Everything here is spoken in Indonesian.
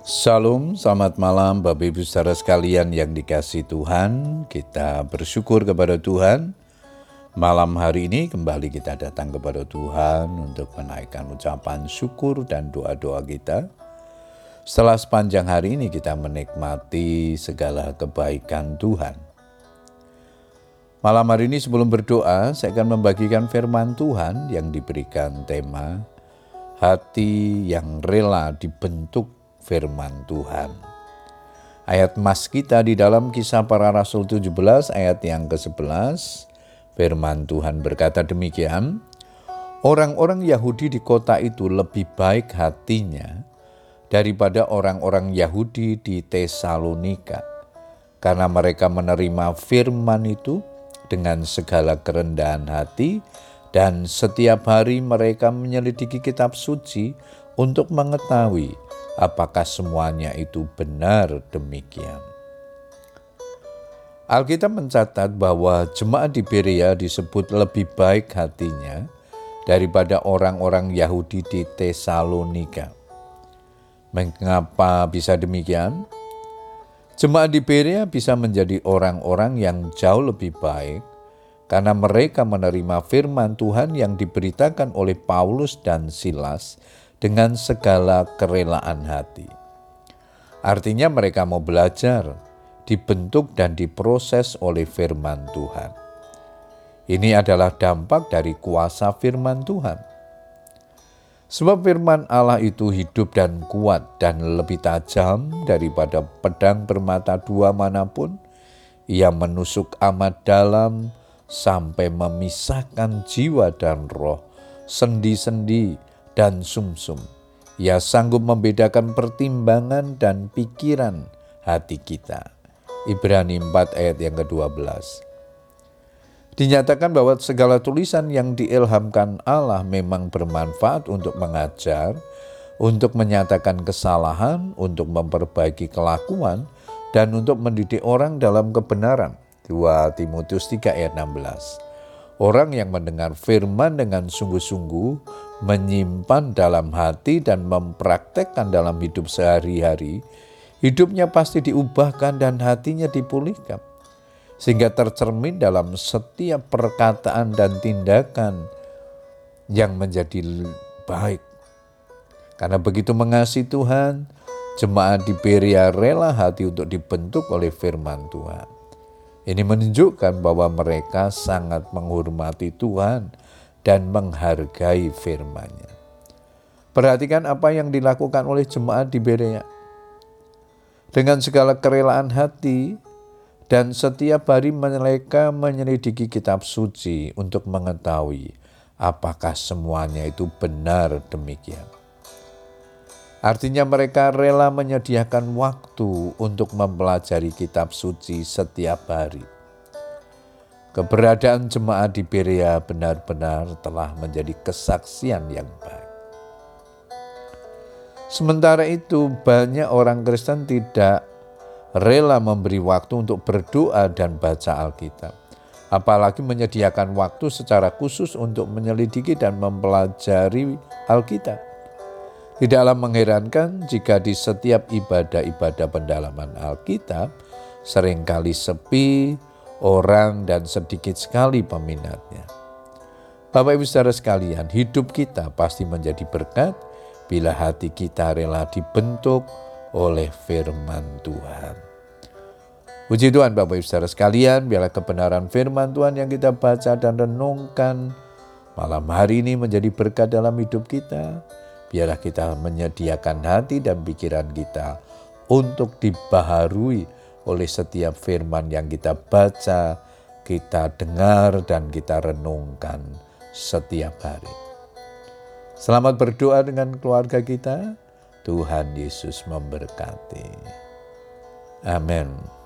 Salam, selamat malam Bapak Ibu saudara sekalian yang dikasih Tuhan. Kita bersyukur kepada Tuhan. Malam hari ini kembali kita datang kepada Tuhan untuk menaikkan ucapan syukur dan doa-doa kita. Setelah sepanjang hari ini kita menikmati segala kebaikan Tuhan. Malam hari ini sebelum berdoa, saya akan membagikan firman Tuhan yang diberikan tema hati yang rela dibentuk firman Tuhan. Ayat mas kita di dalam kisah para rasul 17 ayat yang ke-11, firman Tuhan berkata demikian, Orang-orang Yahudi di kota itu lebih baik hatinya daripada orang-orang Yahudi di Tesalonika, karena mereka menerima firman itu dengan segala kerendahan hati, dan setiap hari mereka menyelidiki kitab suci untuk mengetahui apakah semuanya itu benar demikian. Alkitab mencatat bahwa jemaat di Berea disebut lebih baik hatinya daripada orang-orang Yahudi di Tesalonika. Mengapa bisa demikian? Jemaat di Berea bisa menjadi orang-orang yang jauh lebih baik karena mereka menerima firman Tuhan yang diberitakan oleh Paulus dan Silas dengan segala kerelaan hati. Artinya mereka mau belajar, dibentuk dan diproses oleh firman Tuhan. Ini adalah dampak dari kuasa firman Tuhan. Sebab firman Allah itu hidup dan kuat dan lebih tajam daripada pedang bermata dua mana pun. Ia menusuk amat dalam sampai memisahkan jiwa dan roh, sendi-sendi, dan sumsum. Ia sanggup membedakan pertimbangan dan pikiran hati kita. Ibrani 4 ayat yang ke-12. Dinyatakan bahwa segala tulisan yang diilhamkan Allah memang bermanfaat untuk mengajar, untuk menyatakan kesalahan, untuk memperbaiki kelakuan, dan untuk mendidik orang dalam kebenaran. 2 Timotius 3 ayat 16. Orang yang mendengar firman dengan sungguh-sungguh, menyimpan dalam hati dan mempraktekkan dalam hidup sehari-hari, hidupnya pasti diubahkan dan hatinya dipulihkan. Sehingga tercermin dalam setiap perkataan dan tindakan yang menjadi baik. Karena begitu mengasihi Tuhan, jemaat di Beria rela hati untuk dibentuk oleh firman Tuhan. Ini menunjukkan bahwa mereka sangat menghormati Tuhan dan menghargai firman-Nya. Perhatikan apa yang dilakukan oleh jemaat di Berea. Dengan segala kerelaan hati dan setiap hari mereka menyelidiki kitab suci untuk mengetahui apakah semuanya itu benar demikian. Artinya mereka rela menyediakan waktu untuk mempelajari kitab suci setiap hari. Keberadaan jemaat di Berea benar-benar telah menjadi kesaksian yang baik. Sementara itu, banyak orang Kristen tidak rela memberi waktu untuk berdoa dan baca Alkitab, apalagi menyediakan waktu secara khusus untuk menyelidiki dan mempelajari Alkitab. Tidaklah mengherankan jika di setiap ibadah-ibadah pendalaman Alkitab sering kali sepi orang dan sedikit sekali peminatnya. Bapak Ibu saudara sekalian, hidup kita pasti menjadi berkat bila hati kita rela dibentuk oleh firman Tuhan. Puji Tuhan Bapak Ibu saudara sekalian, biarlah kebenaran firman Tuhan yang kita baca dan renungkan malam hari ini menjadi berkat dalam hidup kita Biarlah kita menyediakan hati dan pikiran kita untuk dibaharui oleh setiap firman yang kita baca, kita dengar, dan kita renungkan setiap hari. Selamat berdoa dengan keluarga kita. Tuhan Yesus memberkati. Amin.